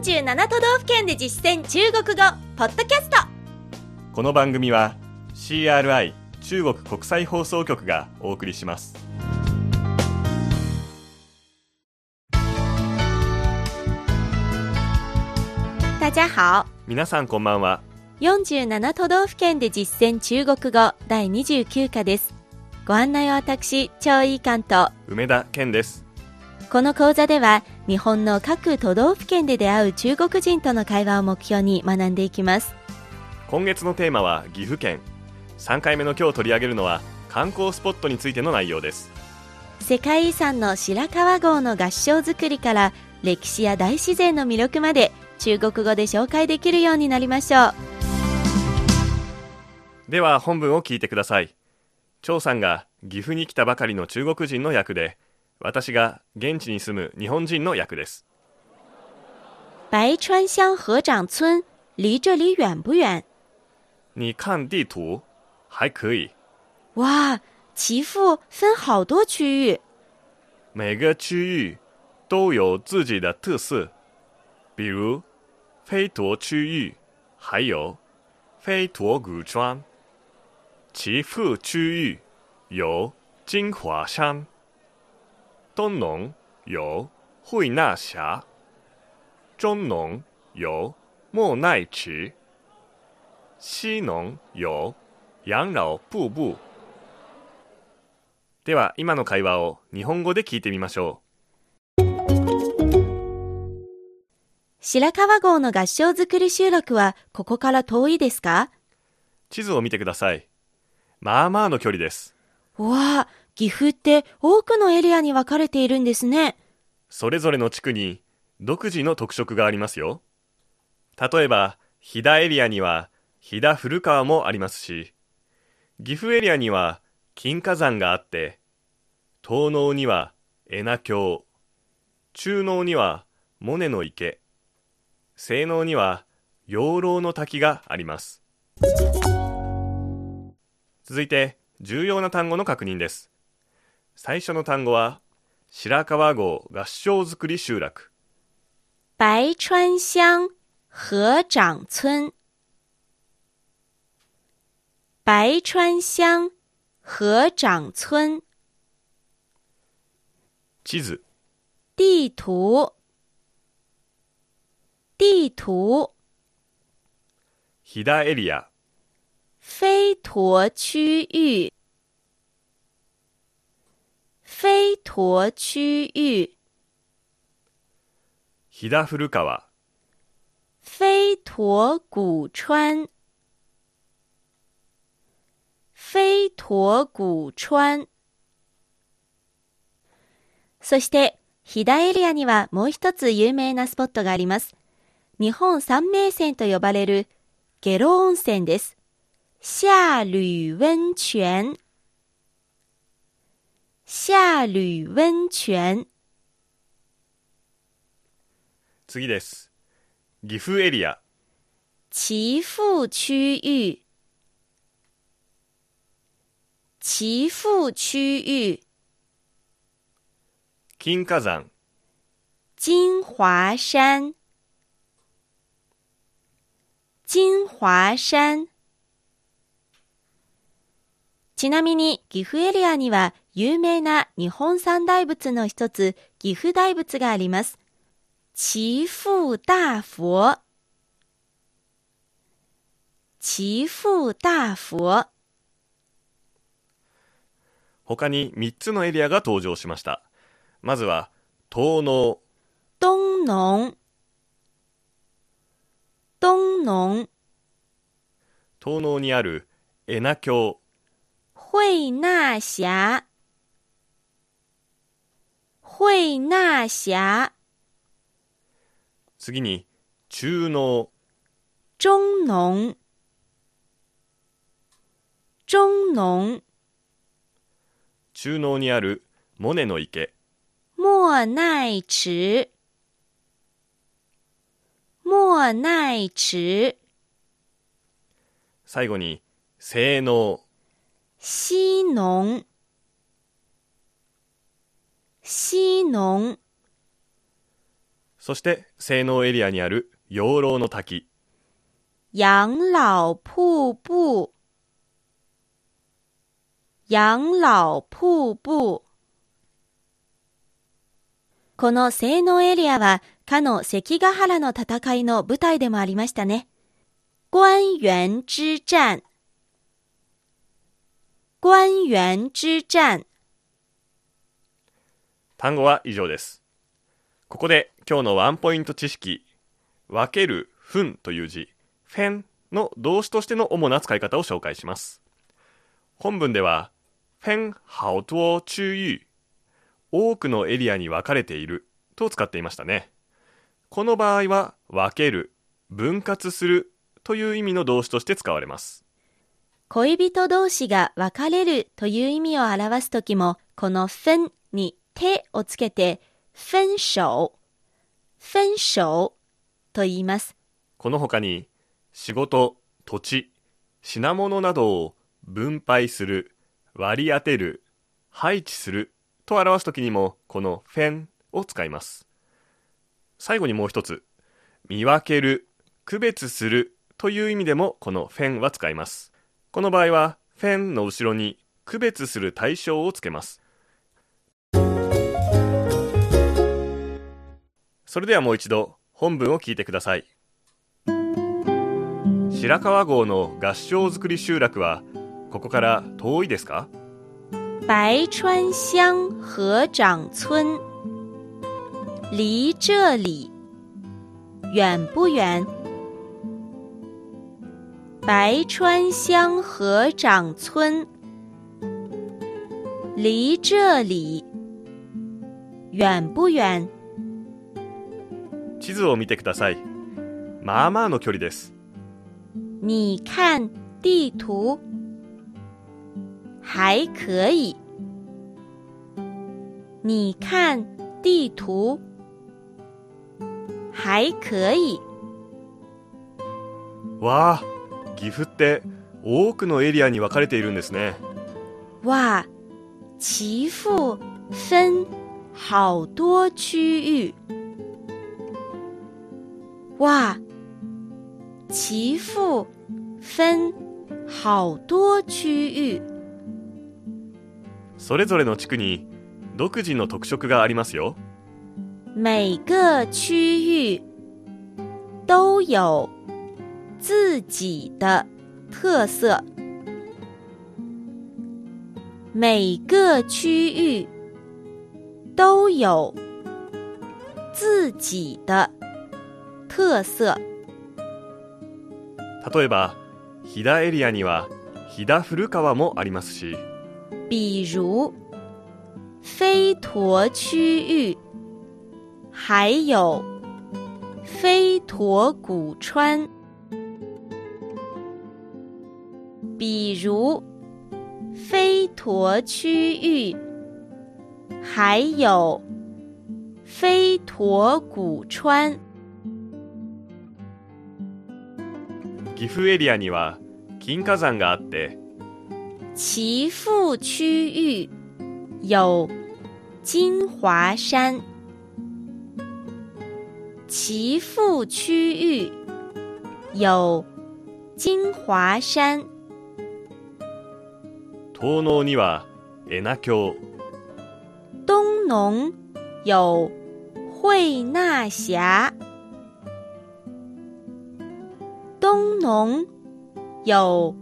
47都道府県で実践中国語ポッドキャスト。この番組は CRI 中国国際放送局がお送りします。大家好。皆さんこんばんは。47都道府県で実践中国語第29課です。ご案内は私張井監と。梅田健ですこの講座では日本の各都道府県で出会う中国人との会話を目標に学んでいきます。今月のテーマは岐阜県。3回目の今日取り上げるのは観光スポットについての内容です。世界遺産の白川郷の合掌造りから歴史や大自然の魅力まで中国語で紹介できるようになりましょう。では本文を聞いてください。張さんが岐阜に来たばかりの中国人の役で私が現地に住む日本人の役です。白川乡河长村离这里远不远？你看地图还可以。哇岐阜分好多区域。每个区域都有自己的特色。比如飞陀区域还有飞陀古庄。岐阜区域有金华山东农有惠纳峡中农有莫奈池西农有养老瀑布では今の会話を日本語で聞いてみましょ白川郷の合掌造り集落はここから遠いですか？う地図を見てください。まあまあの距離です。わあ岐阜って多くのエリアに分かれているんですね。それぞれの地区に独自の特色がありますよ。例えば飛騨エリアには飛騨古川もありますし岐阜エリアには金華山があって東農には恵那峡中農にはモネの池西農には養老の滝があります。続いて重要な単語の確認です。最初の単語は白川郷合掌造り集落。白川乡河长村白川乡河长村地図。地图地图飛騨エリア。飞陀区域飞陀区域飛騨古川飞陀古川飞陀古川そして、飛騨エリアにはもう一つ有名なスポットがあります。日本三名泉と呼ばれる下呂温泉です。下吕温泉下吕温泉。次です。岐阜エリア。岐阜区域。岐阜区域。金華山。金华山。金華山。ちなみに岐阜エリアには有名な日本三大仏の一つ岐阜大仏があります。祈福大佛。祈福大佛。他に3つのエリアが登場しました。まずは東農。東農。東農。東農にある恵那峡惠纳峡惠纳峡次に中農中農中農中農にあるモネの池。莫奈池。莫奈池。最後に西農西農西農そして西濃エリアにある養老の滝养老瀑布，養老瀑布。この西濃エリアは、かの関ヶ原の戦いの舞台でもありましたね。官員之战。官員之战。単語は以上です。ここで今日のワンポイント知識分ける分という字。フェンの動詞としての主な使い方を紹介します。本文ではフェン好多区域多くのエリアに分かれている。と使っていましたね。この場合は分ける分割するという意味の動詞として使われます。恋人同士が別れるという意味を表すときも、この分に手をつけて、分手、分手と言います。この他に仕事、土地、品物などを分配する、割り当てる、配置すると表すときにもこのフェンを使います。最後にもう一つ、見分ける、区別するという意味でもこのフェンは使います。この場合はフェンの後ろに区別する対象をつけます。それではもう一度本文を聞いてください。白川郷の合掌造り集落はここから遠いですか？白川乡河长村，离这里远不远？白川乡河长村，离这里远不远？地図を見てください。まあまあの距離です。你看地图，还可以。你看地图，还可以。わあ、岐阜って多くのエリアに分かれているんですね。哇，岐阜分好多区域。哇，岐阜分好多区域。それぞれの地区に独自の特色がありますよ。每个区域都有自己的特色。每个区域都有自己的特色。例えば、飛騨エリアには飛騨古川もありますし、比如飞驼区域，还有飞驼古川。比如飞驼区域，还有飞驼古川。 岐阜エリアには金華山があって、岐阜区域有金华山。岐阜区域有金华山。東農には恵那峡、东农有惠纳峡。有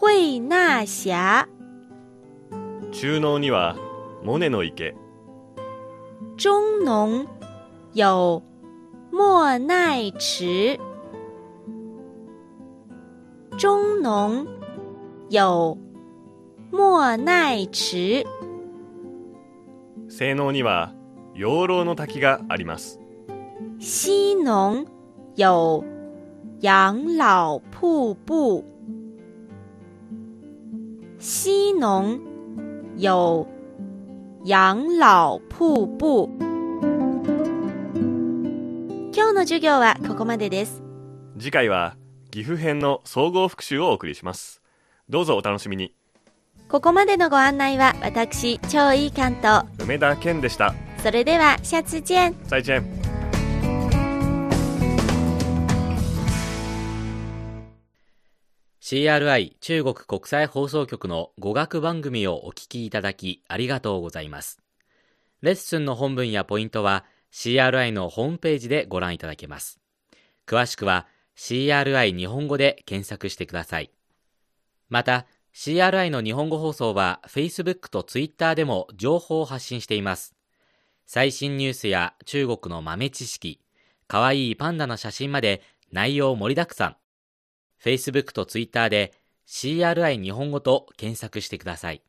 惠纳峡。中農にはモネの池、中农有莫奈池。中农有莫奈池。西農には養老の滝があります。西农有养老瀑布。西农有養老瀑布。今日の授業はここまでです。次回は岐阜編の総合復習をお送りします。どうぞお楽しみに。ここまでのご案内は私、超いい関東。梅田健でした。それでは、下次見。再见。CRI 中国国際放送局の語学番組をお聞きいただきありがとうございます。レッスンの本文やポイントは CRI のホームページでご覧いただけます。詳しくは CRI 日本語で検索してください。また、CRI の日本語放送は Facebook と Twitter でも情報を発信しています。最新ニュースや中国の豆知識、かわいいパンダの写真まで内容盛りだくさん。Facebook と Twitter で CRI 日本語と検索してください。